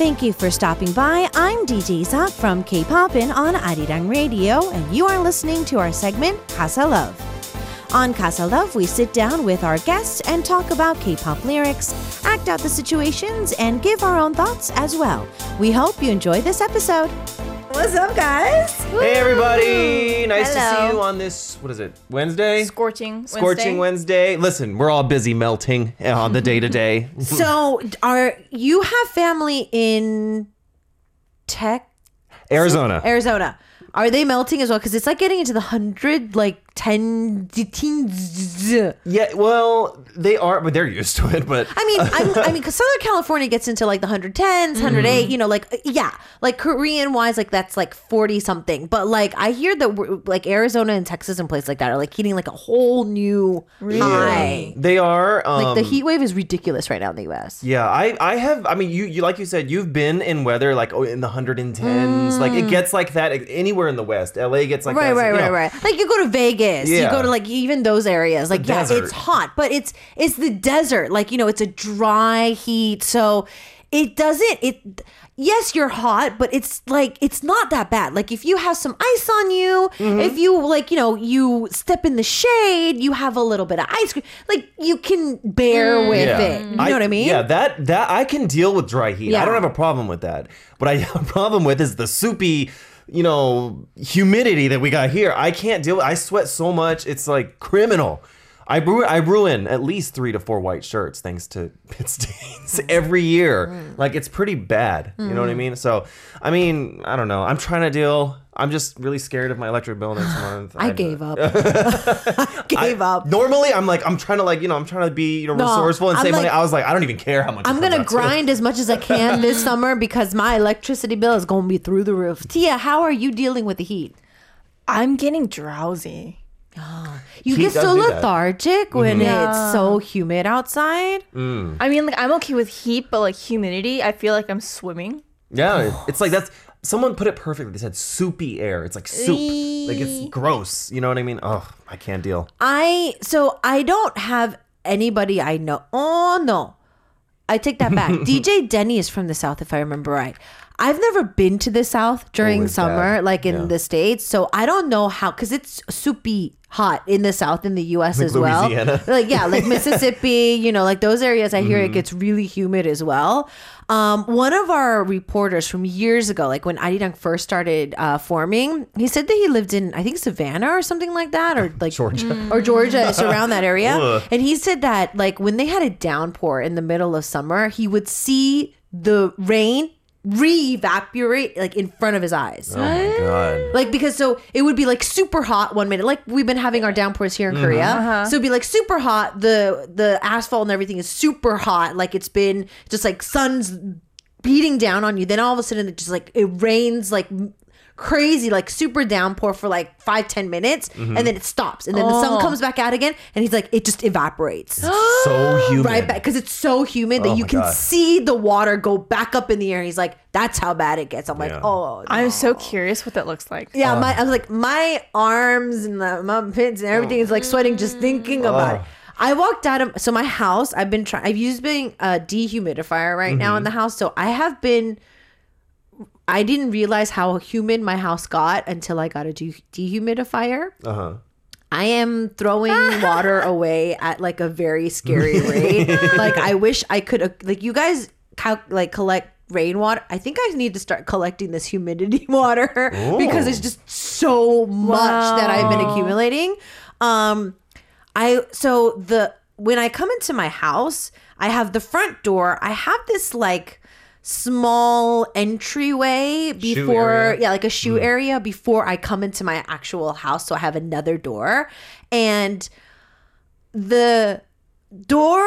Thank you for stopping by. I'm DJ Zak from K-Popin on Arirang Radio, and you are listening to our segment Casa Love. On Casa Love, we sit down with our guests and talk about K-pop lyrics, act out the situations, and give our own thoughts as well. We hope you enjoy this episode. What's up, guys? Hey everybody! Nice to see you on this. What is it? Wednesday. Scorching Scorching Wednesday. Listen, we're all busy melting on the day to day. So, are you have family in Tech Arizona. Arizona? Are they melting as well? Because it's like getting into the hundred, like ten, teens. Yeah, well, they are, but they're used to it. But I mean, I'm, I mean, because Southern California gets into like the 110s, 108, Mm-hmm. you know, like, yeah, like Korean wise, like that's like 40 something. But like, I hear that we're, like Arizona and Texas and places like that are like hitting like a whole new high. they are. Um, Like the heat wave is ridiculous right now in the US. Yeah, I, I have. I mean, you, you, like you said, you've been in weather like oh, in the hundred and tens. Like it gets like that anywhere in the West. LA gets like Mm. Right, that. right, you right, know. right. Like you go to Vegas, you go to like even those areas. Like yeah, it's hot, but it's it's the desert. Like you know, it's a dry heat, so it doesn't. It yes, you're hot, but it's like it's not that bad. Like if you have some ice on you, Mm-hmm. if you like you know you step in the shade, you have a little bit of ice cream. Like you can bear with Mm. Yeah. it. You know what I mean? Yeah, that that I can deal with dry heat. Yeah. I don't have a problem with that. What I have a problem with is the soupy, you know, humidity that we got here. I can't deal with. I sweat so much. It's like criminal. I ruin, I ruin at least three to four white shirts thanks to pit stains mm. every year. Like it's pretty bad. You know what I mm. mean? So, I mean, I don't know. I'm trying to deal. I'm just really scared of my electric bill next month. I gave up. I gave up. Normally, I'm like, I'm trying to like, you know, I'm trying to be, you know, No, resourceful and I'm save money. I was like, I don't even care how much. I'm gonna comes out to. grind as much as I can this summer because my electricity bill is gonna be through the roof. Tia, how are you dealing with the heat? I'm getting drowsy. You Heat get so do that. lethargic mm-hmm. when Yeah. it's so humid outside. Mm. I mean, like I'm okay with heat, but like humidity, I feel like I'm swimming. Yeah, it's like that's someone put it perfectly. They said soupy air. It's like soup. Like it's gross. You know what I mean? Oh, I can't deal. I so I don't have anybody I know. Oh no. I take that back. DJ Denny is from the South, if I remember right. I've never been to the South during Always summer, bad. like in Yeah. the States. So I don't know how, because it's soupy hot in the South, in the US as Louisiana. well. Like, yeah, like Mississippi, you know, like those areas, I hear Mm-hmm. it gets really humid as well. Um, one of our reporters from years ago, like when Arirang first started uh, forming, he said that he lived in, I think, Savannah or something like that, or like Georgia. or Georgia, it's around that area. And he said that like when they had a downpour in the middle of summer, he would see the rain re-evaporate like in front of his eyes. Oh my god. Like because so it would be like super hot one minute, like we've been having our downpours here in mm-hmm. Korea. Uh-huh. So it'd be like super hot. The the asphalt and everything is super hot. Like it's been just like sun's beating down on you. Then all of a sudden it just like it rains like m- crazy, like super downpour for like five ten minutes, mm-hmm. and then it stops, and then the sun oh. comes back out again, and he's like it just evaporates. so humid. Right back because it's so humid that Oh you can God. see the water go back up in the air. He's like, "That's how bad it gets." I'm like, Yeah. "Oh, I'm so curious what that looks like. yeah, my uh. I was like my arms and the my pits and everything is like sweating just thinking mm. about it. Uh. I walked out of so my house. I've been trying. I've used being a dehumidifier right now in mm-hmm. the house. So I have been. I didn't realize how humid my house got until I got a de- dehumidifier. Uh huh. I am throwing water away at like a very scary rate. like I wish I could. Like you guys, cal- like collect rainwater. I think I need to start collecting this humidity water because it's just so much that I've been accumulating. Um, I so the when I come into my house, I have the front door. I have this like small entryway before yeah like a shoe hmm. area before i come into my actual house so i have another door. And the door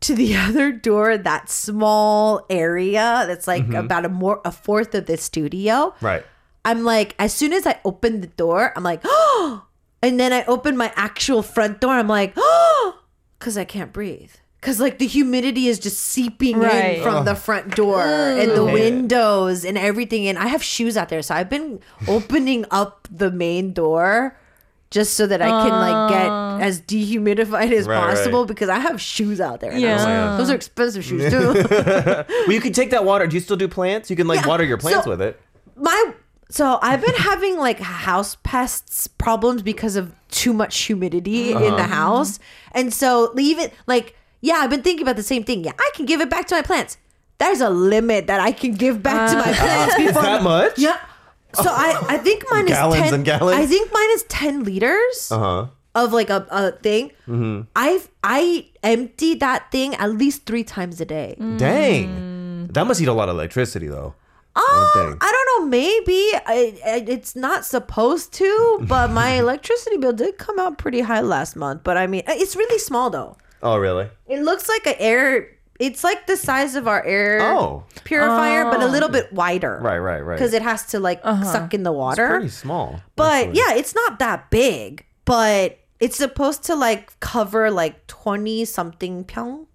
to the other door that small area that's like mm-hmm. about a more a fourth of the studio Right. i'm like as soon as i open the door i'm like oh and then i open my actual front door i'm like oh because i can't breathe because like the humidity is just seeping Right. in from the front door and the Ugh. windows and everything and i have shoes out there so i've been opening up the main door just so that I can like get as dehumidified as Right, right. possible because I have shoes out there. and I was Yeah. like, those are expensive shoes too. Well, you can take that water. Do you still do plants? You can like Yeah, water your plants so- with it. My so I've been having like house pests problems because of too much humidity in Uh-huh. the house, and so leave it like yeah. I've been thinking about the same thing. Yeah, I can give it back to my plants. There's a limit that I can give back to my plants before that much? Yeah. So I I think mine Gallons is ten. and gallons? I think mine is ten liters Uh huh. of like a, a thing. Mm-hmm. I've I empty that thing at least three times a day. Dang. That must eat a lot of electricity though. Thing. I don't know. Maybe I, I, it's not supposed to, but my electricity bill did come out pretty high last month. But I mean, it's really small though. Oh really? It looks like an air. It's like the size of our air Oh. purifier, but a little oh. bit wider. Right, right, right. Because it has to like uh-huh. suck in the water. Pretty small. But actually. yeah, it's not that big. But it's supposed to like cover like twenty something pyong.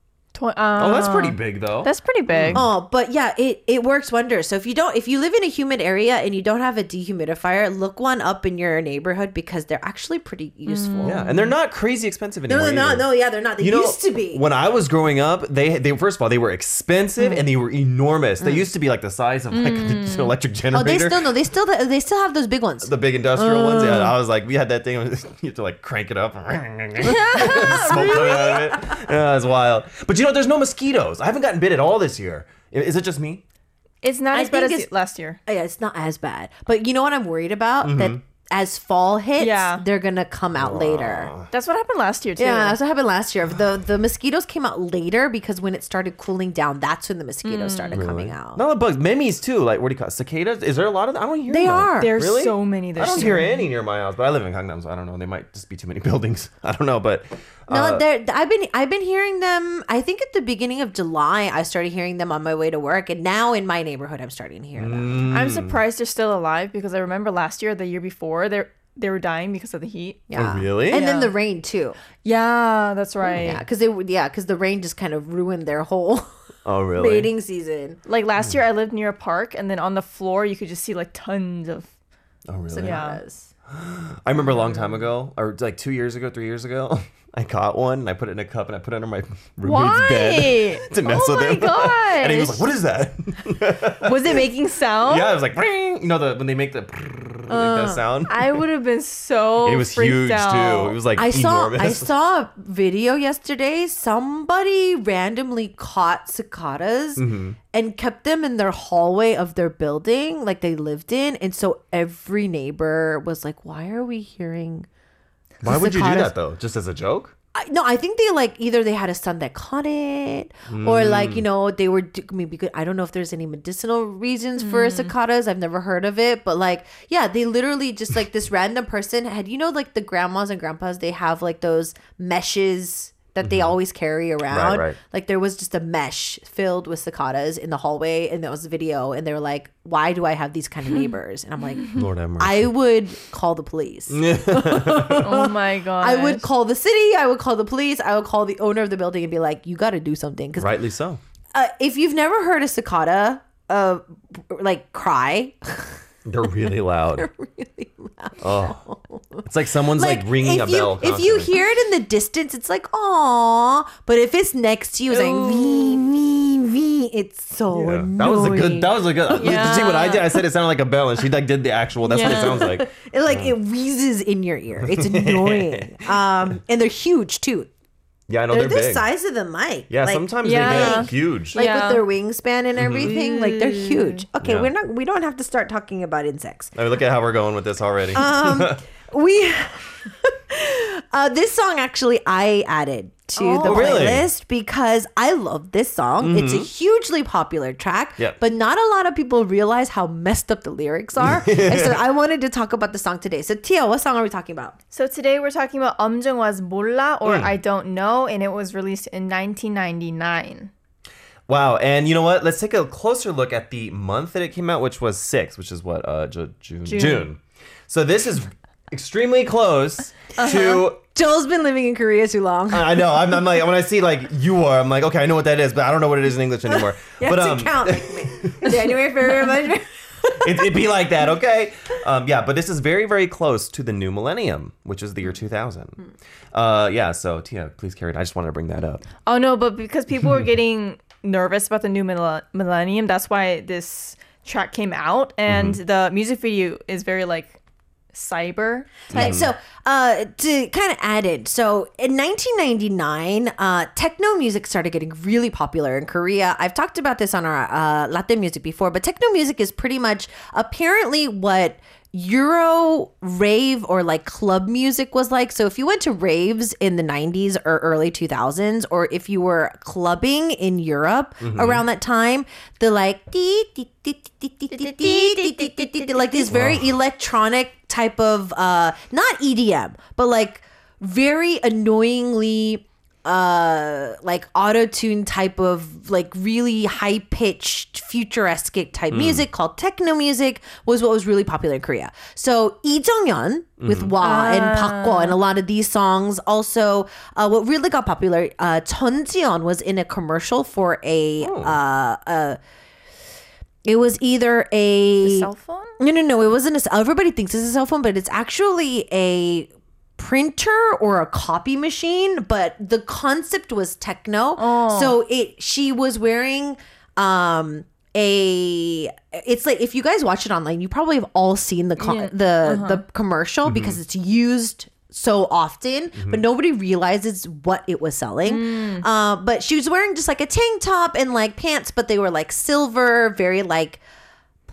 Tw- uh, Oh, that's pretty big though. That's pretty big. Oh, but yeah, it, it works wonders. So if you don't, if you live in a humid area and you don't have a dehumidifier, look one up in your neighborhood because they're actually pretty useful. yeah, and they're not crazy expensive No, anymore. they're not. either. No, yeah, they're not. They You know, used to be. When I was growing up, they they first of all they were expensive Mm. and they were enormous. They used to be like the size of like an electric generator. oh, they still no. They still they still have those big ones. the big industrial ones. Uh. Yeah, I was like, we had that thing. You have to like crank it up. Smoke coming out of it. Yeah, it's wild. But you know, there's no mosquitoes. I haven't gotten bit at all this year. Is it just me? It's not I as bad as last year. Oh, yeah, it's not as bad. But you know what I'm worried about? Mm-hmm. That as fall hits, Yeah. they're gonna come out later. That's what happened last year too. Yeah, that's what happened last year. The the mosquitoes came out later because when it started cooling down, that's when the mosquitoes started coming out. Not the bugs, memes too. Like what do you call it? cicadas? Is there a lot of? I don't hear. They them. are. There's Really? so many I don't year. hear any near my house, but I live in Gangnam, so I don't know. They might just be too many buildings. I don't know, but No, uh, they're, I've been I've been hearing them. I think at the beginning of July, I started hearing them on my way to work, and now in my neighborhood, I'm starting to hear them. I'm surprised they're still alive because I remember last year, the year before, they they were dying because of the heat. Yeah, really? And then the rain too. Yeah, that's right. Yeah, because they. Yeah, because the rain just kind of ruined their whole oh really? mating season. Like last year, I lived near a park, and then on the floor, you could just see like tons of. Oh really? Yeah. I remember a long time ago, or like two years ago, three years ago. I caught one and I put it in a cup and I put it under my roommate's Why? bed to mess oh with my him. and he was like, "What is that?" Was it making sound? yeah, it was like, "Ring." you know, the when they make the like that sound. I would have been so. it was huge out. too. It was like I saw. I saw a video yesterday. Somebody randomly caught cicadas Mm-hmm. and kept them in their hallway of their building, like they lived in. And so every neighbor was like, "Why are we hearing?" Why would you do that though? Just as a joke? I, no, I think they like either they had a son that caught it, or like Mm. you know they were maybe good. I don't know if there's any medicinal reasons for Mm. cicadas. I've never heard of it, but like yeah, they literally just like this random person had you know like the grandmas and grandpas they have like those meshes that they always carry around. Mm-hmm. right. Like there was just a mesh filled with cicadas in the hallway, and there was a video, and they were like, "Why do I have these kind of neighbors?" And I'm like. Lord have mercy. I would call the police. Oh my god! I would call the city. I would call the police. I would call the owner of the building and be like, "You got to do something." Because Rightly so. uh, if you've never heard a cicada, uh, like cry, They're really loud. They're really loud. Oh, it's like someone's like, ringing if a you, bell. If you hear it in the distance, it's like "aw," but if it's next to you, it's like "vee vee vee." It's so Yeah. annoying. That was a good. That was a good. Did you see what I did? I said it sounded like a bell, and she like did the actual. That's what it sounds like. It like it wheezes in your ear. It's annoying. um, and they're huge too. Yeah, I know They're, they're, the big. size of the mic. yeah, Like, sometimes Yeah. they get huge. like Yeah. with their wingspan and everything. Like they're huge. Okay, Yeah. we're not. We don't have to start talking about insects. I mean, look at how we're going with this already. Um, we. uh, this song actually I added to oh, the playlist really? because I love this song. Mm-hmm. It's a mm-hmm. hugely popular track, yep. but not a lot of people realize how messed up the lyrics are. and so I wanted to talk about the song today. So Tia, what song are we talking about? So today we're talking about Um Jung Was 몰라 or mm. I don't know and it was released in 1999. Wow, and you know what? Let's take a closer look at the month that it came out, which was six, which is what uh, June. June. June. So this is extremely close uh-huh. to Joel's been living in Korea too long. I know. I'm, I'm like when I see like you are, I'm like okay, I know what that is, but I don't know what it is in English anymore. You but have um, to count me. January, February, March. it, it'd be like that, okay? Um, yeah, but this is very, very close to the new millennium, which is the year 2000. Uh, yeah, so Tia, please carry it. I just wanted to bring that up. Oh no, but because people were getting nervous about the new millen- millennium, that's why this track came out, and the music video is very like cyber. Right, so uh, to kind of add in, so in 1999, uh, techno music started getting really popular in Korea. I've talked about this on our uh, Latte music before, but techno music is pretty much apparently what Euro rave or like club music was like. So if you went to raves in the 90s or early 2000s, or if you were clubbing in Europe around that time, the like like these very electronic type of uh not EDM, but like very annoyingly uh like auto tune type of like really high pitched futuristic type music called techno music was what was really popular in Korea. So Lee Jung-hyun with Wa and Park Go and a lot of these songs also uh, what really got popular uh Jun Ji-hyun was in a commercial for a uh uh it was either a Cell phone? no, no, no. It wasn't a. Everybody thinks it's a cell phone, but it's actually a printer or a copy machine. But the concept was techno. So it. She was wearing um a. It's like if you guys watch it online, you probably have all seen the co- the the commercial because it's used so often, but nobody realizes what it was selling. Uh, but she was wearing just like a tank top and like pants, but they were like silver, very like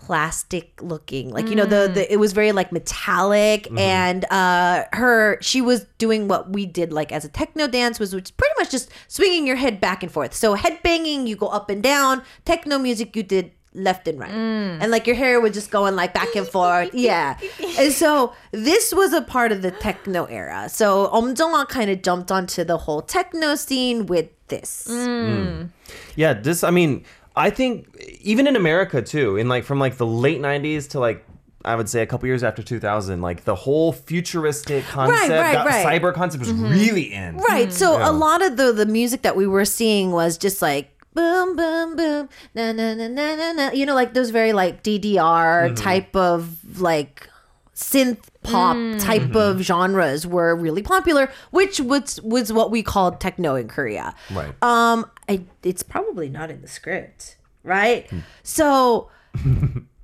plastic looking. Like you know the, mm. the it was very like metallic mm-hmm. and uh her she was doing what we did like as a techno dance was which pretty much just swinging your head back and forth. So head banging you go up and down. Techno music you did left and right. Mm. And like your hair was just going like back and forth. Yeah. And so this was a part of the techno era. So Om Jong-ah kind of jumped onto the whole techno scene with this. Mm. Yeah, this, I mean, I think even in America too, in like from like the late 90s to like, I would say a couple years after 2000, like the whole futuristic concept, right, that right. cyber concept was mm-hmm. really in. Right. So Yeah. a lot of the the music that we were seeing was just like boom boom boom na na na na na na you know like those very like DDR mm-hmm. type of like synth pop type of genres were really popular which was was what we called techno in Korea. Right. Um I it's probably not in the script, right? So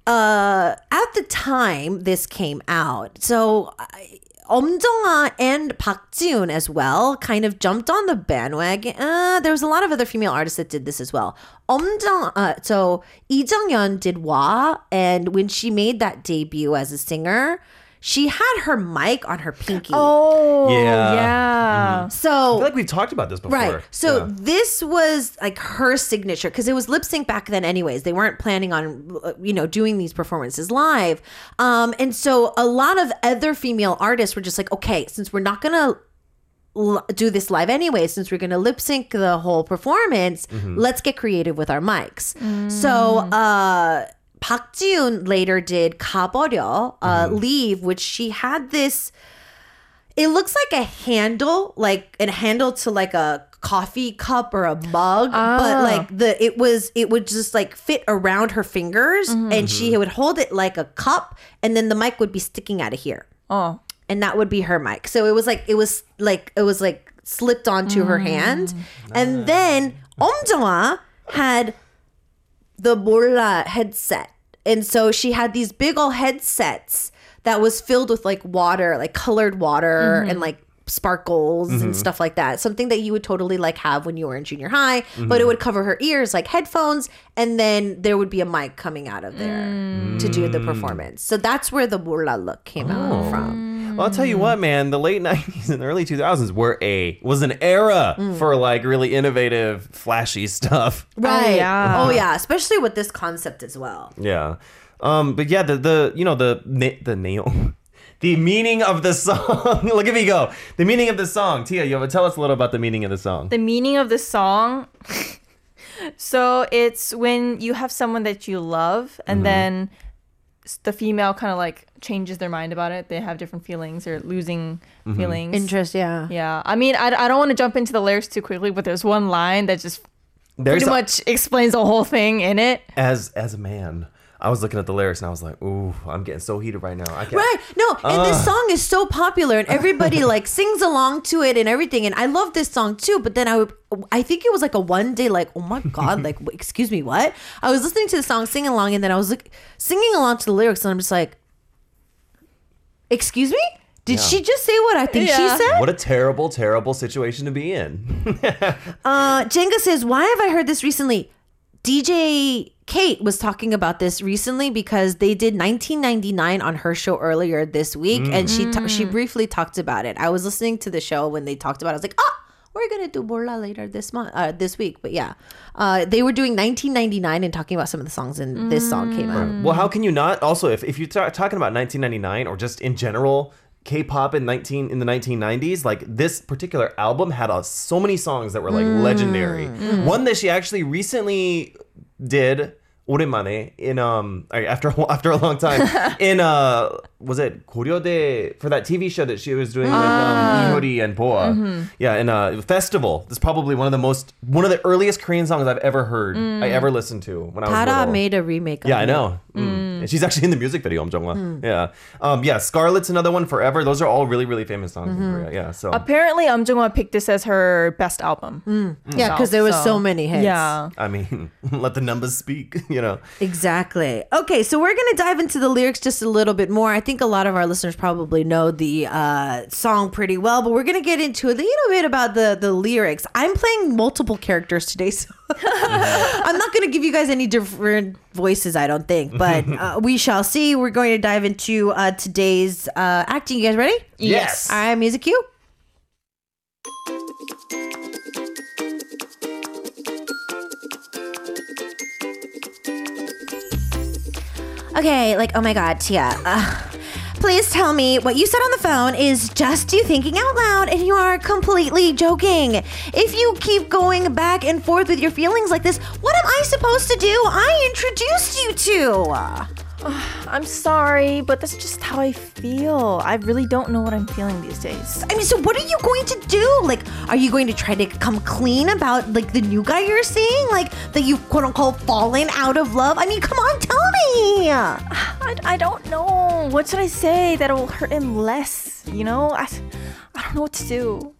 uh at the time this came out so I, Om Jong-ah and Park Ji-yoon as well kind of jumped on the bandwagon. Uh, there was a lot of other female artists that did this as well. Om Jong, uh, so Lee Jung-hyun did Wa, and when she made that debut as a singer, she had her mic on her pinky. Oh, Yeah. yeah. I so feel like we've talked about this before. Right. So Yeah. this was like her signature because it was lip sync back then, anyways. They weren't planning on, uh, you know, doing these performances live. Um, and so a lot of other female artists were just like, okay, since we're not gonna do this live anyway, since we're gonna lip sync the whole performance, let's get creative with our mics. So, uh. Park Ji-yoon later did 가버려, uh, mm. leave, which she had this. It looks like a handle, like a handle to like a coffee cup or a mug, ah. but like the it was it would just like fit around her fingers, mm-hmm. and she mm-hmm. would hold it like a cup, and then the mic would be sticking out of here. Oh, and that would be her mic. So it was like it was like it was like slipped onto mm. her hand, and then ah. Om had the Molla headset. And so she had these big old headsets that was filled with like water, like colored water mm-hmm. and like sparkles and mm-hmm. stuff like that. Something that you would totally like have when you were in junior high, but it mm-hmm. would cover her ears like headphones and then there would be a mic coming out of there to do the mm. performance. So that's where the Molla look came out from. Oh. Well, I'll tell you what, man. The late '90s and early 2000s were a was an era Mm. for like really innovative, flashy stuff. Right. yeah. Oh yeah, especially with this concept as well. Yeah. Um. But yeah, the the you know the na- the nail. The meaning of the song. Look at me go. The meaning of the song. Tia, you want to tell us a little about the meaning of the song? the meaning of the song. so it's when you have someone that you love, and then s- the female kind of like changes their mind about it. They have different feelings or losing mm-hmm. feelings. Interest, yeah. Yeah, I mean, I, I don't want to jump into the lyrics too quickly, but there's one line that just There's pretty a- much explains the whole thing in it. as as a man I was looking at the lyrics and I was like, ooh, I'm getting so heated right now. I can't. Right. No, and this song is so popular and everybody like sings along to it and everything. And I love this song too. But then I would, I think it was like a one day, like, oh my God, like, excuse me, what? I was listening to the song, singing along, and then I was like singing along to the lyrics and I'm just like, excuse me? Did Yeah. she just say what I think Yeah. she said? What a terrible, terrible situation to be in. Uh, Jenga says, why have I heard this recently? DJ Kate was talking about this recently because they did 1999 on her show earlier this week, and she ta- she briefly talked about it. I was listening to the show when they talked about. it. I was like, ah, we're gonna do Molla later this month, uh, this week. But yeah, uh, they were doing 1999 and talking about some of the songs, and this song came out. Well, how can you not? Also, if, if you're ta- talking about 1999 or just in general, K-pop in 19 in the 1990s, like this particular album had uh, so many songs that were like legendary. One that she actually recently did 오랜만에 in um uh, after a- after a long time in uh was it 고려대 for that TV show that she was doing with um, Ihori and Boa yeah in a festival it's probably one of the most one of the earliest Korean songs I've ever heard I ever listened to when I was Tara little. made a remake. Of Yeah, I it. know. Mm. And she's actually in the music video, Om Jongwa. Yeah. Um, yeah, Scarlet's another one, Forever. Those are all really, really famous songs in Korea. Yeah. So Apparently, Um Jung-hwa picked this as her best album. Yeah, because there was so So, many hits. Yeah. I mean, let the numbers speak, you know. Exactly. Okay, so we're going to dive into the lyrics just a little bit more. I think a lot of our listeners probably know the uh, song pretty well, but we're going to get into a little bit about the, the lyrics. I'm playing multiple characters today, so I'm not going to give you guys any different voices, I don't think, but uh, we shall see. We're going to dive into uh, today's uh, acting. You guys ready? Yes. All right, music cue. Okay, like, oh my god, Tia. Uh, please tell me what you said on the phone is just you thinking out loud and you are completely joking. If you keep going back and forth with your feelings like this, what am I supposed to do? I introduced you to. I'm sorry, but that's just how I feel. I really don't know what I'm feeling these days. I mean, so what are you going to do? Like, are you going to try to come clean about like the new guy you're seeing? Like that you quote unquote fallen out of love? I mean, come on, tell me. I, I don't know. What should I say that will hurt him less? You know, I, I don't know what to do.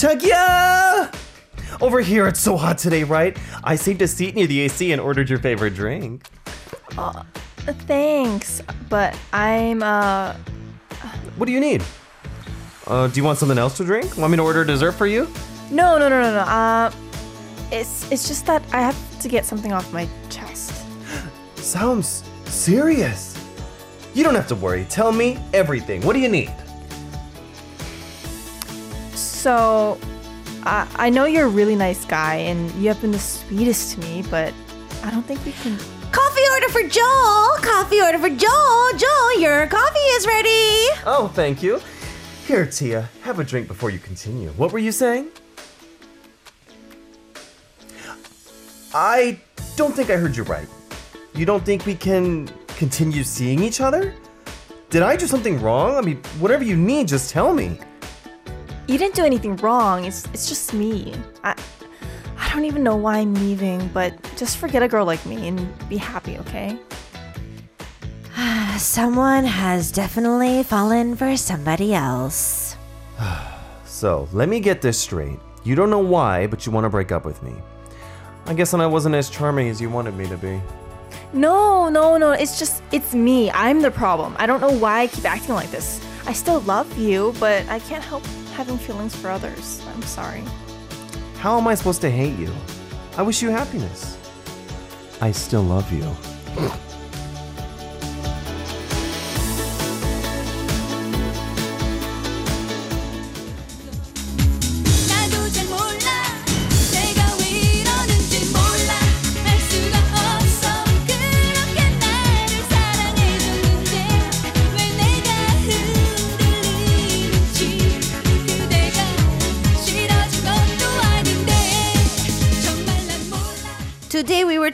Tagia! Over here, it's so hot today, right? I saved a seat near the AC and ordered your favorite drink. Uh, Thanks, but I'm uh What do you need? Uh, do you want something else to drink? Want me to order dessert for you? no no no no no. Uh, it's it's just that I have to get something off my chest. Sounds serious. You don't have to worry. Tell me everything. What do you need? So, I I know you're a really nice guy and you have been the sweetest to me, but I don't think we can. Coffee order for Joel. Coffee order for Joel. Joel, your coffee is ready. Oh, thank you. Here, Tia, have a drink before you continue. What were you saying? I don't think I heard you right. You don't think we can continue seeing each other? Did I do something wrong? I mean, whatever you need, just tell me. You didn't do anything wrong. It's it's just me. I I don't even know why I'm leaving, but just forget a girl like me and be happy, okay? Someone has definitely fallen for somebody else. So, let me get this straight. You don't know why, but you want to break up with me. I guess then I wasn't as charming as you wanted me to be. No, no, no. It's just it's me. I'm the problem. I don't know why I keep acting like this. I still love you, but I can't help having feelings for others. I'm sorry. How am I supposed to hate you? I wish you happiness. I still love you.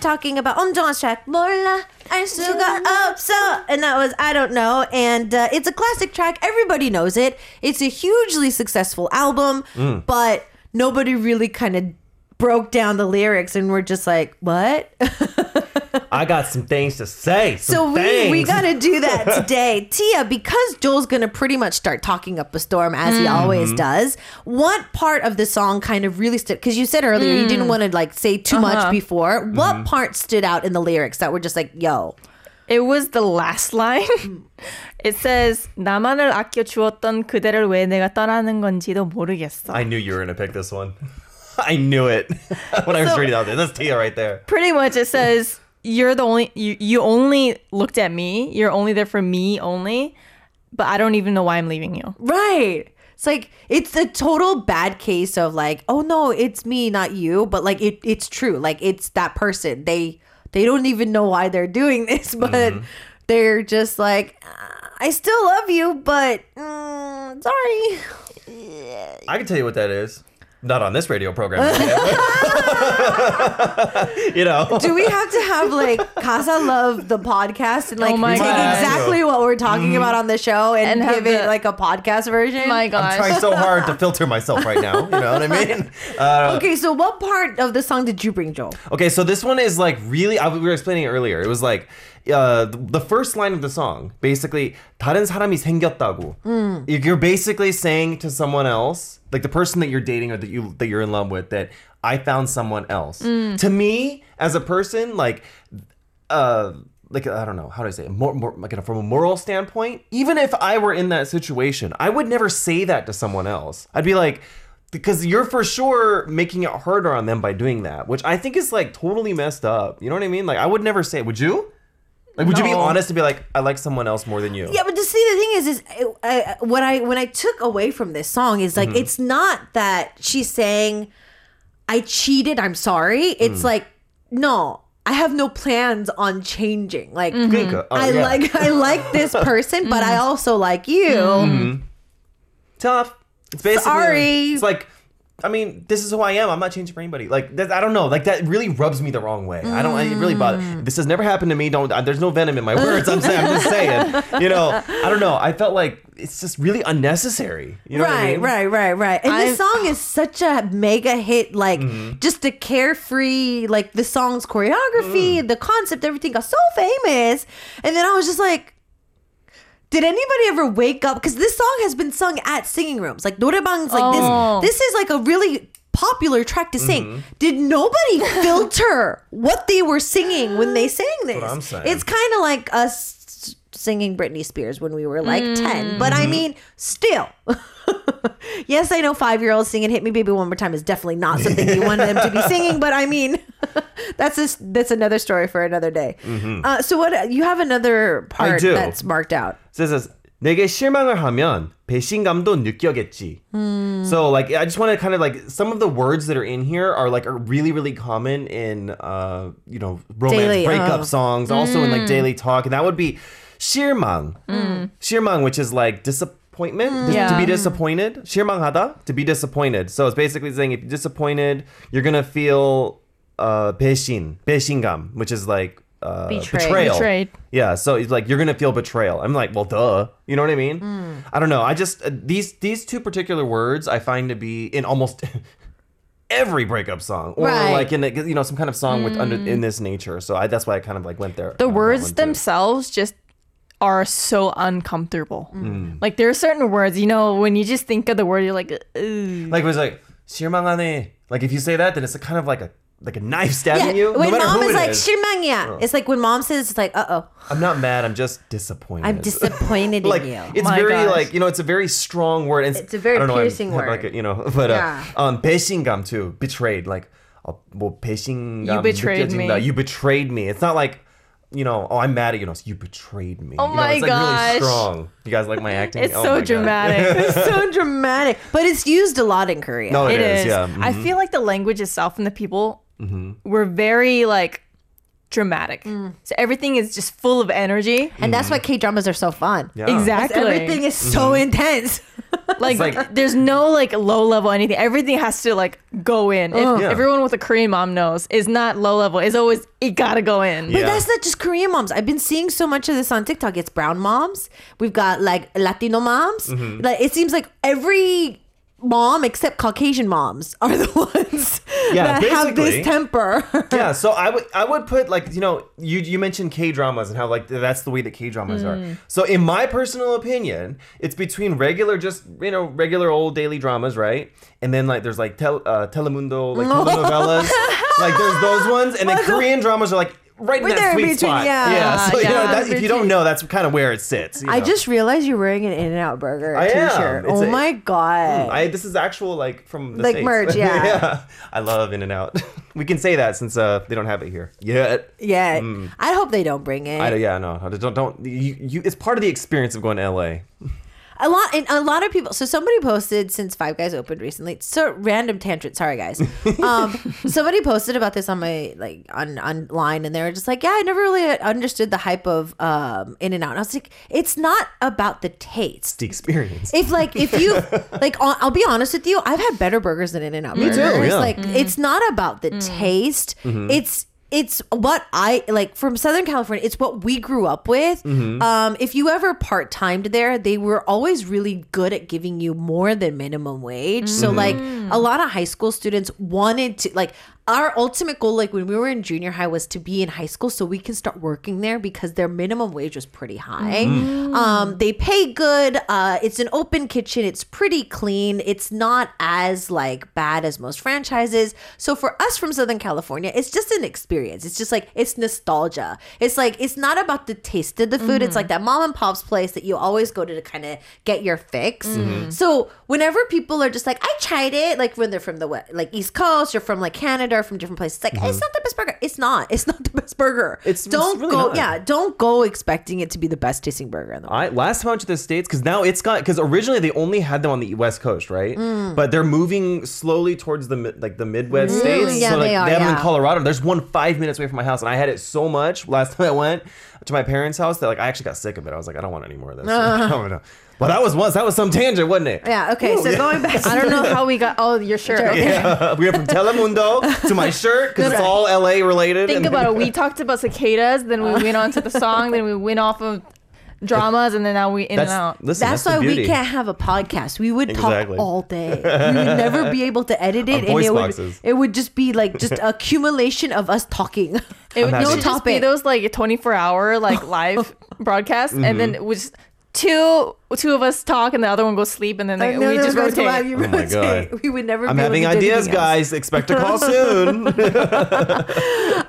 talking about 엄정한 track Molla I still got up so and that was I don't know and uh, it's a classic track everybody knows it it's a hugely successful album mm. but nobody really kind of broke down the lyrics and we're just like what I got some things to say. Some so we, we things. gotta do that today tia because joel's gonna pretty much start talking up a storm as he always does what part of the song kind of really stood because you said earlier you didn't want to like say too much before what part stood out in the lyrics that were just like yo It was the last line. It says 나만을 아껴 주었던 그대를 왜 내가 떠나는 건지도 모르겠어. I knew you were gonna pick this one. I knew it when I was So- reading out there. That's Tia right there. Pretty much it says you're the only you, you only looked at me. You're only there for me only. But I don't even know why I'm leaving you. Right. It's like it's a total bad case of like, oh no, it's me, not you. But like it, it's true. Like it's that person. They they don't even know why they're doing this, but they're just like, "Uh, I still love you, but mm, sorry. I can tell you what that is. Not on this radio program. you know. Do we have to have like Casa Love the podcast and like Oh my take God. exactly what we're talking about on the show and, And have give it the- like a podcast version? My I'm gosh. trying so hard to filter myself right now. You know what I mean? Uh, Okay, so what part of the song did you bring, Joel? Okay, so this one is like really. I, we were explaining it earlier. It was like uh, the, the first line of the song, basically, 다른 사람이 생겼다고. You- You're basically saying to someone else, like the person that you're dating or that you that you're in love with, that I found someone else. To me, as a person, like, uh. Like I don't know how do I say it? More, more like from a moral standpoint. Even if I were in that situation, I would never say that to someone else. I'd be like, because you're for sure making it harder on them by doing that, which I think is like totally messed up. You know what I mean? Like I would never say, would you? Like, would no. you be honest to be like, I like someone else more than you? Yeah, but to see the thing is, is uh, uh, I, what I when I took away from this song is like, mm-hmm. it's not that she's saying, "I cheated, I'm sorry." It's mm. like, no, I have no plans on changing. Like, mm-hmm. oh, I yeah. like I like this person, but I mm-hmm. also like you. Mm-hmm. Tough. It's basically sorry. It's like I mean, this is who I am. I'm not changing for anybody. Like that, I don't know. Like that really rubs me the wrong way. I don't. It really bother. Mm. This has never happened to me. Don't. uh, There's no venom in my words. I'm saying. I'm just saying. You know. I don't know. I felt like it's just really unnecessary. You know what I Right, mean? right, right, right. And this I've- song is such a mega hit. Like, Mm-hmm. just the carefree, like the song's choreography, Mm. the concept, everything got so famous. And then I was just like, did anybody ever wake up? Because this song has been sung at singing rooms, like noraebang's like Oh. this. This is like a really popular track to sing. Mm-hmm. Did nobody filter what they were singing when they sang this? what I'm saying. It's kind of like us singing Britney Spears when we were like 10. But Mm-hmm. I mean, still. yes, I know five year olds singing Hit Me Baby One More Time is definitely not something you want them to be singing, but I mean, that's just, that's another story for another day. Uh, so, what you have another part Mm-hmm. do. that's marked out. So it says 내게 실망을 하면 배신감도 느껴겠지. So like I just want to kind of like some of the words that are in here are like are really really common in uh you know romance Daily, breakup uh. songs, also in like daily talk, and that would be 실망. 실망, which is like disappointment, dis- to Yeah. be disappointed. 실망하다, to be disappointed. So it's basically saying if you're disappointed, you're gonna feel uh 배신, 배신감, which is like uh, Betrayed. betrayal. Betrayed. Yeah, so it's like you're gonna feel betrayal. I'm like, well, duh. You know what I mean? I don't know. I just uh, these these two particular words I find to be in almost every breakup song, or Right. like in a, you know some kind of song with under in this nature. So I, that's why I kind of like went there. the on that words one, too. themselves just are so uncomfortable. Mm. Like there are certain words, you know, when you just think of the word, you're like, Ugh. like it was like 실망하네. Like if you say that, then it's a kind of like a like a knife stabbing you. No when matter mom who is it like is. 실망이야, it's like when mom says it's like, uh oh, I'm not mad. I'm just disappointed. I'm disappointed like in you. it's My very gosh. like you know it's a very strong word. And It's a very I don't know, I'm- piercing have, Like word. a, you know, but Yeah. uh, um, 배신감 too, betrayed. Like 어, 뭐 배신감 You betrayed me. 느껴진다. You betrayed me. It's not like you know, oh, I'm mad at you. No, it's you betrayed me. Oh you know, my it's like gosh. really strong. You guys like my acting? it's Oh so dramatic. it's so dramatic, but it's used a lot in Korea. No, it is. Yeah. I mhm. feel like the language itself and the people were very like dramatic. Mm. So everything is just full of energy. and that's why K dramas are so fun. Yeah. Exactly. Everything is so intense. Like, like- there's no like low level anything. Everything has to like go in. If Yeah. everyone with a Korean mom knows, is not low level. It's always it gotta go in. But Yeah. that's not just Korean moms. I've been seeing so much of this on TikTok. It's brown moms. We've got like Latino moms. Mm-hmm. Like it seems like every mom except Caucasian moms are the ones Yeah, that have this temper. yeah, so I would I would put like you know you you mentioned K dramas and how like that's the way that K dramas are. So in my personal opinion, it's between regular just you know regular old daily dramas, right? And then like there's like tel, uh, Telemundo like telenovelas, like there's those ones, and then Korean dramas are like right in We're that there sweet between, spot. yeah. so you know, Yeah, that, if you don't know, that's kind of where it sits. you I just realized you're wearing an In-N-Out Burger I am. t-shirt. It's Oh a- my god. I this is actual like from the Like States. merch, yeah. yeah, I love In-N-Out. we can say that since uh they don't have it here yet. yeah. I hope they don't bring it. I, yeah, no, I don't don't you, you. It's part of the experience of going to LA. A lot and a lot of people so somebody posted since five guys opened recently so random tangent sorry guys. Um somebody posted about this on my like on online and they were just like yeah i never really understood the hype of um In-N-Out. And i was like it's not about the taste. The experience. if like if you like I'll I'll be honest with you i've had better burgers than In-N-Out Me too, yeah. like it's not about the taste. It's it's what I like from Southern California. It's what we grew up with. Um, if you ever part timed there, they were always really good at giving you more than minimum wage. So like a lot of high school students wanted to like our ultimate goal, like when we were in junior high, was to be in high school so we can start working there because their minimum wage was pretty high. Um, they pay good. Uh, it's an open kitchen. It's pretty clean. It's not as like bad as most franchises. So for us from Southern California, it's just an experience. It's just like it's nostalgia. It's like it's not about the taste of the food. It's like that mom and pop's place that you always go to to kind of get your fix. So whenever people are just like, I tried it, like when they're from the like East Coast or from like Canada from different places, it's like it's mm-hmm. not the best burger. It's not. It's not the best burger. It's- it's don't really go. not. Yeah, don't go expecting it to be the best tasting burger in the world. I last time I went to the states because now it's got because originally they only had them on the west coast, right? Mm. But they're moving slowly towards the mid- like the Midwest mm. states. Yeah, so like they are, have them in Colorado. There's one five minutes away from my house, and I had it so much last time I went to my parents' house that like I actually got sick of it. I was like, I don't want any more of this. Uh-huh. Know. Well, that was once. That was some tangent, wasn't it? Yeah. Okay. So going back. I don't know how we got. Oh, your shirt. Sure. Okay. Yeah, we went from Telemundo to my shirt because it's all LA related. Think and- about it. We talked about cicadas, then we went on to the song, then we went off of dramas, and then now we in That's, and out. listen, That's, that's, why the we can't have a podcast. We would Exactly. talk all day. We would never be able to edit it, voice and it would it would just be like just accumulation of us talking. It would no No just be topic. those like 24 hour like live broadcasts, and Mm-hmm. then it was two two of us talk, and the other one goes sleep, and then like, And then we just rotate. live, Oh my. God. We would never. I'm be able having to ideas, guys. Expect a call soon.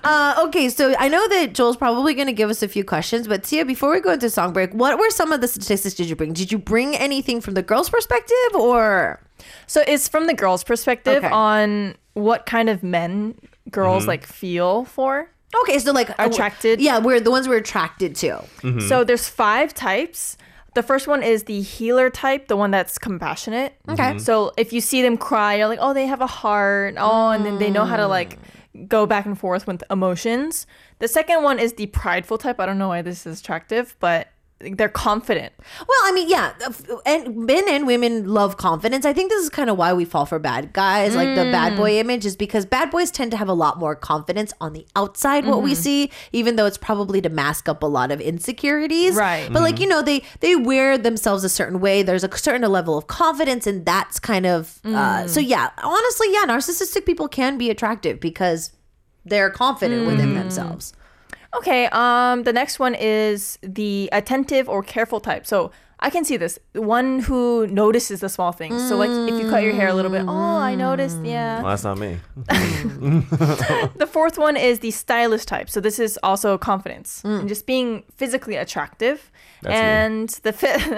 Uh, okay, so I know that Joel's probably going to give us a few questions, but Tia, before we go into song break, what were some of the statistics did you bring? Did you bring anything from the girls' perspective, or So it's from the girl's perspective Okay. on what kind of men girls Mm-hmm. like feel for. okay, so like Attracted? Yeah, we're the ones we're attracted to. Mm-hmm. So there's five types. The first one is the healer type, the one that's compassionate. Okay. Mm-hmm. So if you see them cry, you're like, oh, they have a heart. Oh, and then they know how to like go back and forth with emotions. The second one is the prideful type. I don't know why this is attractive, but they're confident. Well, I mean, yeah, and men and women love confidence. I think this is kind of why we fall for bad guys, like the bad Mm. boy image, is because bad boys tend to have a lot more confidence on the outside. What Mm-hmm. we see, even though it's probably to mask up a lot of insecurities, Right. But like you know, they they wear themselves a certain way. There's a certain level of confidence, and that's kind of Mm. uh, so. Yeah, honestly, yeah, narcissistic people can be attractive because they're confident within Mm. themselves. Okay, um, the next one is the attentive or careful type. So I can see this. One who notices the small things. So like if you cut your hair a little bit, oh, I noticed, yeah. well, that's not me. The fourth one is the stylish type. So this is also confidence and just being physically attractive. That's me. and the fifth Go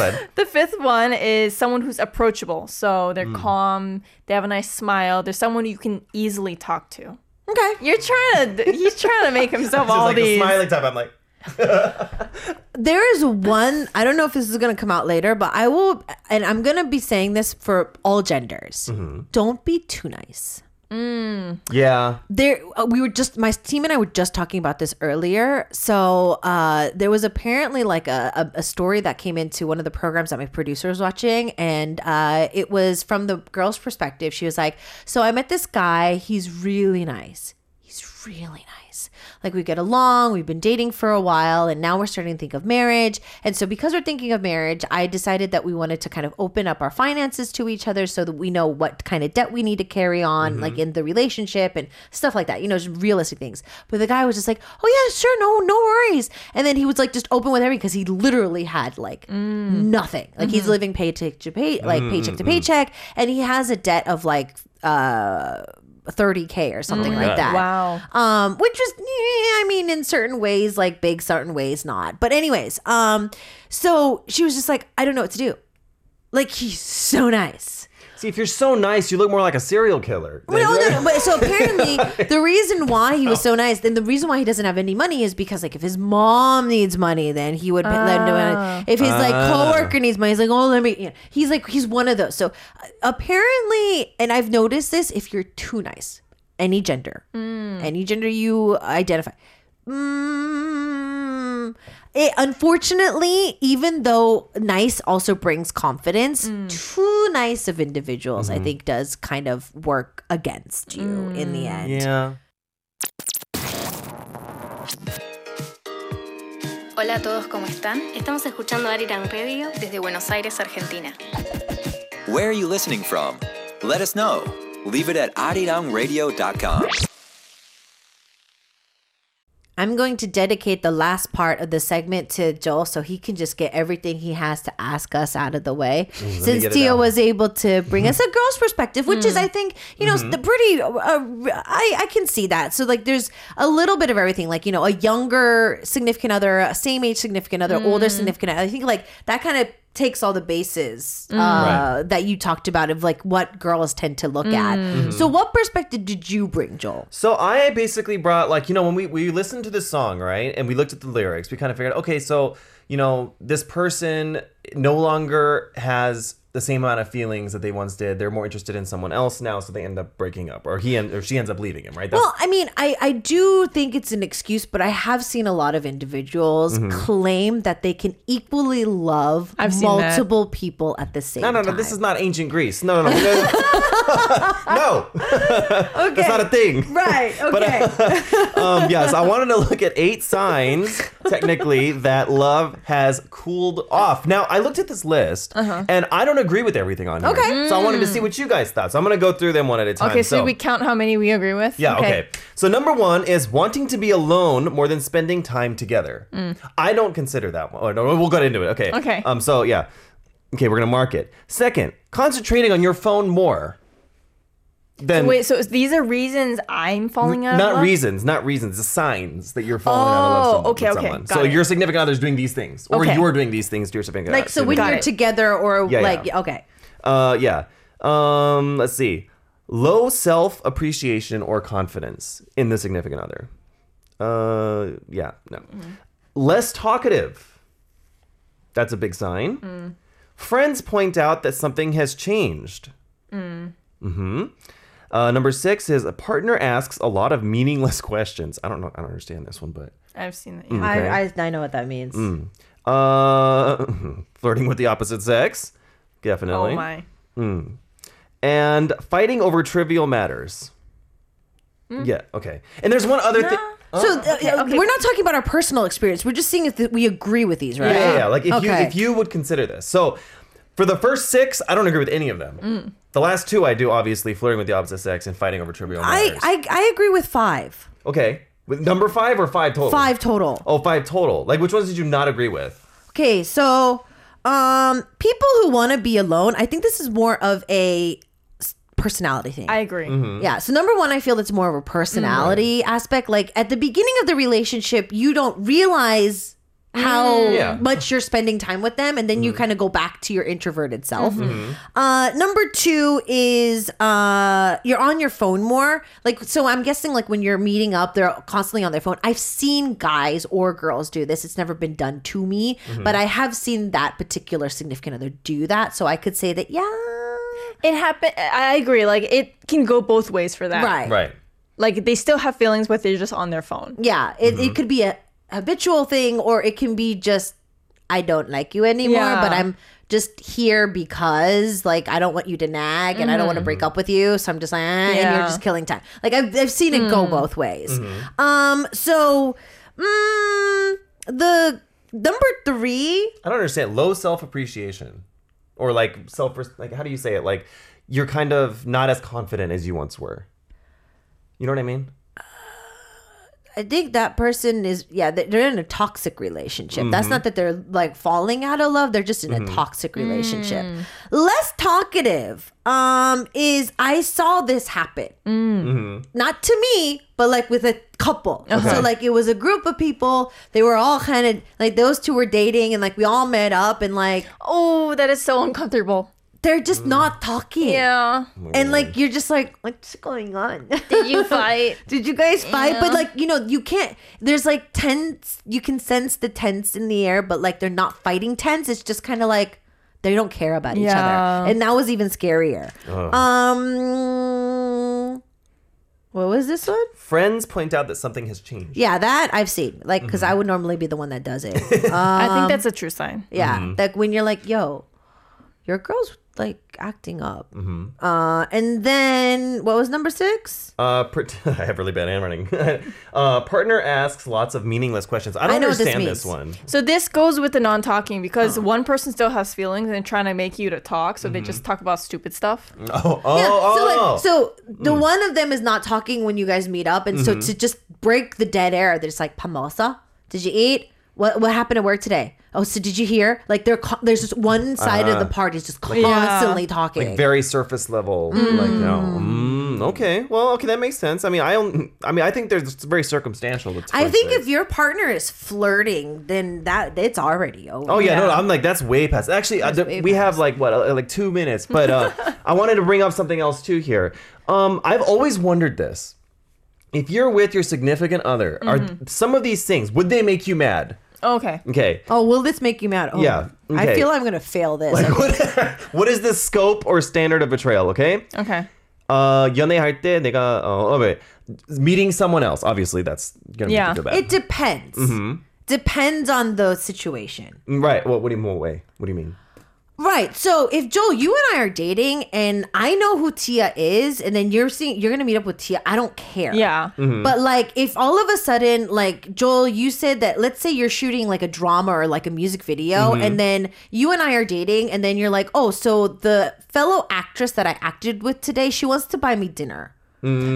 ahead. the fifth one is someone who's approachable. So Mm. they're calm, they have a nice smile, they're someone you can easily talk to. Okay. You're trying to he's trying to make himself all like these the smiley type. I'm like, There is one, I don't know if this is going to come out later, but I will, and I'm going to be saying this for all genders. Mm-hmm. Don't be too nice. Yeah. there uh, we were just my team and i were just talking about this earlier. So uh there was apparently like a, a, a story that came into one of the programs that my producer was watching. And uh it was from the girl's perspective. She was like so i met this guy. He's really nice. He's really nice like we get along we've been dating for a while and now we're starting to think of marriage. And so because we're thinking of marriage i decided that we wanted to kind of open up our finances to each other so that we know what kind of debt we need to carry on mm-hmm. like in the relationship and stuff like that you know just realistic things. But the guy was just like oh yeah sure no no worries. And then he was like just open with everything because he literally had like mm. nothing. Like he's mm-hmm. living paycheck to pay like paycheck to mm-hmm. paycheck and he has a debt of like uh 30k or something like God. that Wow. um which is, yeah, i mean in certain ways like big certain ways not but anyways um so she was just like i don't know what to do like he's so nice See, if you're so nice, you look more like a serial killer. no, no, no, but so apparently the reason why he was so nice, then the reason why he doesn't have any money is because like if his mom needs money, then he would pay lend him money. If his like Ah. coworker needs money, he's like, oh, let me. You know, he's like he's one of those. So uh, apparently, and I've noticed this: if you're too nice, any gender, any gender you identify. Mm, it, unfortunately, even though nice also brings confidence, mm. too nice of individuals, I mm-hmm. think, does kind of work against you in the end. Mm. Yeah. Hola a todos, ¿cómo están? Estamos escuchando Arirang Radio desde Buenos Aires, Argentina. Where are you listening from? Let us know. Leave it at arirangradio.com. I'm going to dedicate the last part of the segment to Joel so he can just get everything he has to ask us out of the way. Since get Tia was able to bring us a girl's perspective, which is, mm-hmm. I think, you know, the pretty, uh, uh, I, I can see that. So, like, there's a little bit of everything, like, you know, a younger significant other, a same age significant other, older mm. significant other. I think, like, that kind of takes all the bases mm. uh, Right. that you talked about of like what girls tend to look at. Mm. Mm-hmm. So, what perspective did you bring, Joel? So I basically brought like you know when we we listened to this song right and we looked at the lyrics we kind of figured okay so you know this person no longer has the same amount of feelings that they once did they're more interested in someone else now so they end up breaking up or he end, or she ends up leaving him right That's, Well, I mean, I, I do think it's an excuse, but I have seen a lot of individuals Mm-hmm. claim that they can equally love I've seen multiple people at the same no no no no, this is not ancient Greece no no no no okay. that's not a thing Right. Okay. um, yes, I wanted to look at eight signs, technically, that love has cooled off. Now, I looked at this list, and I don't agree with everything on here. Okay. So I wanted to see what you guys thought. So I'm to go through them one at a time. Okay, so, we count how many we agree with. Yeah, okay. So number one is wanting to be alone more than spending time together. I don't consider that one. Oh, no, we'll get into it. Okay. Mm. Okay. Um. So yeah. Okay, we're gonna mark it. Second, concentrating on your phone more. Than Wait, so these are reasons I'm falling out of not reasons, not reasons, the signs that you're falling out of love Oh, some- with okay, okay, someone. got So it. your significant other's doing these things, or Okay. you're doing these things to your significant other. like, so when you're it. together or Yeah, like, yeah. okay. Uh, yeah. Um, let's see. Low self appreciation or confidence in the significant other. Uh, yeah, no. Less talkative. That's a big sign. Friends point out that something has changed. Mm-hmm. Uh, number six is a partner asks a lot of meaningless questions. I don't know. I don't understand this one, but I've seen that. Mm. Yeah. Okay. I, I, I know what that means. uh, flirting with the opposite sex, definitely. Oh my. and fighting over trivial matters. Yeah, okay. And there's one other thing. So uh, uh, we're not talking about our personal experience. We're just seeing if th- we agree with these, right? Yeah, yeah, yeah. Like if you if you would consider this. So for the first six, I don't agree with any of them. The last two I do, obviously, flirting with the opposite sex and fighting over trivial I, matters. I I agree with five. okay. With number five or five total? Five total. Oh, five total. Like which ones did you not agree with? Okay, so um people who want to be alone, I think this is more of a s- personality thing. I agree. Mm-hmm. yeah. So number one, I feel it's more of a personality aspect. Like at the beginning of the relationship, you don't realize how Yeah. much you're spending time with them, and then you kind of go back to your introverted self. Uh, number two is uh, you're on your phone more. Like so, I'm guessing like when you're meeting up, they're constantly on their phone. I've seen guys or girls do this. It's never been done to me, but I have seen that particular significant other do that. So I could say that yeah. It happened. I agree. Like it can go both ways for that. Right. Right. Like they still have feelings, but they're just on their phone. Yeah, it, Mm-hmm. it could be a habitual thing or it can be just I don't like you anymore, Yeah. but I'm just here because like I don't want you to nag and I don't want to break up with you, so I'm just like, eh, and you're Mm. Just killing time. Like I've I've seen it go both ways. Um, so mm, the number three, I don't understand. Low self appreciation, or like self like how do you say it? Like you're kind of not as confident as you once were. You know what I mean? I think that person is yeah they- they're in a toxic relationship. That's not mm-hmm. that they're like falling out of love. They're just in a mm-hmm. toxic mm. relationship. Less talkative um is I saw this happen. Mm. Mm-hmm. Not to me, but like with a couple. So like it was a group of people. They were all kind of like those two were dating and like we all met up and like Oh, that is so uncomfortable. They're just not talking. Yeah. And like you're just like what's going on? Did you fight? Did you guys fight? But like, you know, you can't there's like tense you can sense the tense in the air, but like they're not fighting tense. It's just kind of like they don't care about each other. And that was even scarier. Um what was this one? Friends point out that something has changed. Yeah, that I've seen. Like, because I would normally be the one that does it. I Um, think that's a true sign. Yeah, like when you're like, "Yo, your girl's like acting up," uh, and then what was number six? Uh, part- I have really bad handwriting. uh, partner asks lots of meaningless questions. I don't I know what this understand this, one. So this goes with the non-talking because one person still has feelings and trying to make you to talk, so they just talk about stupid stuff. Oh, oh, Yeah, oh. so like, so the one of them is not talking when you guys meet up, and so to just break the dead air, they're just like, "Pamosa, did you eat? What what happened at work today? Oh, so did you hear? Like, they're co- there's just one side of the party is just constantly talking. like very surface level. Like, no. mm, okay, well, okay, that makes sense. I mean, I don't. I mean, I think there's it's very circumstantial. with I think if your partner is flirting, then that it's already over. Oh yeah, no, I'm like that's way past. Actually, uh, th- we have like what, uh, like two minutes, but uh, I wanted to bring up something else too here. Um, I've always wondered this: if you're with your significant other, are some of these things would they make you mad? Okay. Okay, Oh, will this make you mad? Oh, Yeah, I okay. feel I'm gonna fail this. what, what is the scope or standard of betrayal? Okay, Okay. uh, 연애할 때 내가 어, 어, wait. meeting someone else. Obviously, that's gonna Yeah. make you feel bad. it depends. Depends on the situation. right. What? What do you mean? Way? What do you mean? Right. So if Joel, you and I are dating, and I know who Tia is, and then you're seeing you're gonna meet up with Tia, I don't care. Yeah. Mm-hmm. But like, if all of a sudden, like Joel, you said that, let's say you're shooting like a drama or like a music video, mm-hmm. and then you and I are dating, and then you're like, oh, so the fellow actress that I acted with today, she wants to buy me dinner.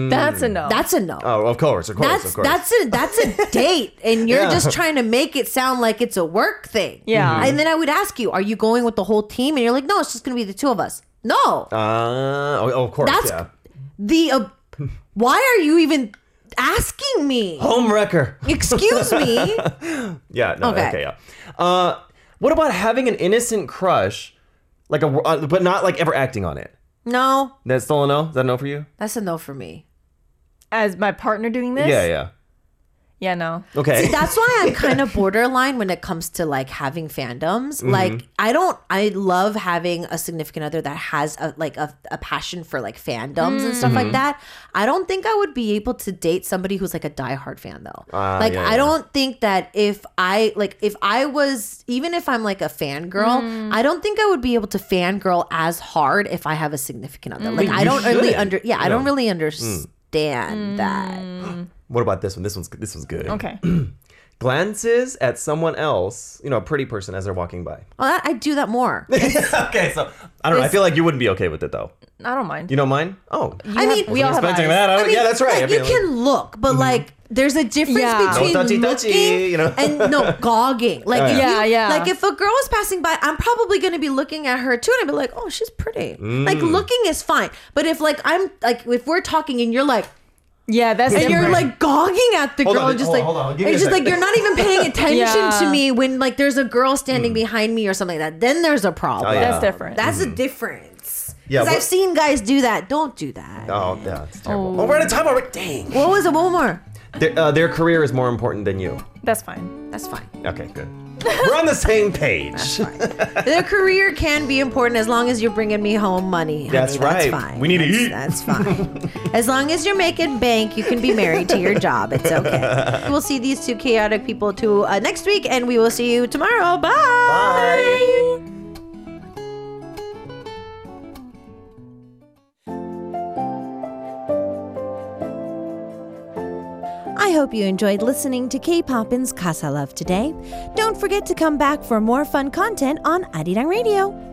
That's a no. That's a no. Oh, of course, of course, that's of course. that's a that's a date, and you're Yeah. just trying to make it sound like it's a work thing. Yeah. And then I would ask you, are you going with the whole team? And you're like, no, it's just gonna be the two of us. No, Uh, oh, oh, of course, that's yeah. the. Uh, why are you even asking me? Home wrecker. Excuse me. Yeah, no, Okay. okay, yeah. Uh, what about having an innocent crush, like a, uh, but not like ever acting on it? No, That's still a no. Is that a no for you? that's a no for me. As my partner doing this? Yeah, yeah. Yeah, no. Okay. That's why I'm kind of borderline when it comes to like having fandoms. Mm-hmm. Like I don't I love having a significant other that has a like a, a passion for like fandoms and stuff like mm-hmm. that. I don't think I would be able to date somebody who's like a diehard fan though. Ah, like yeah, I yeah. don't think that if I like if I was even if I'm like a fangirl, mm. I don't think I would be able to fangirl as hard if I have a significant other. Mm. Like I You don't really under yeah, I don't really understand that. Mm. What about this one? This one's this one's good. Okay. Glances at someone else, you know, a pretty person as they're walking by. Well, I, I do that more. okay, so I don't know. I feel like you wouldn't be okay with it though. I don't mind. You don't mind? Oh, I mean, we all have eyes. that. I I don't- mean, yeah, that's right. like, I you mean, can look, but like there's a difference Yeah. between No touchy, touchy, looking you know? and no gogging. Like if Yeah, you, yeah. Like if a girl is passing by, I'm probably gonna be looking at her too, and I'd be like, oh, she's pretty. Like Mm. looking is fine, but if like I'm like if we're talking and you're like. Yeah, that's And you're like gogging at the Hold girl on, and just hold like on, hold on. Give me it's a just like you're not even paying attention Yeah. to me when like there's a girl standing behind me or something like that. Then there's a problem. Oh, yeah. That's different. That's a difference. Yeah, Because I've seen guys do that. Don't do that. oh, yeah, it's terrible. Oh, we're out of time already. Dang. What was it? One more. Their, uh, their career is more important than you. That's fine. That's fine. Okay, good. We're on the same page. the career can be important as long as you're bringing me home money. honey. That's right. fine. We need to eat. That's fine. as long as you're making bank, you can be married to your job. It's okay. We'll see these two chaotic people too uh, next week, and we will see you tomorrow. Bye. Bye. I hope you enjoyed listening to K-Poppin's Casa Love today. Don't forget to come back for more fun content on Arirang Radio.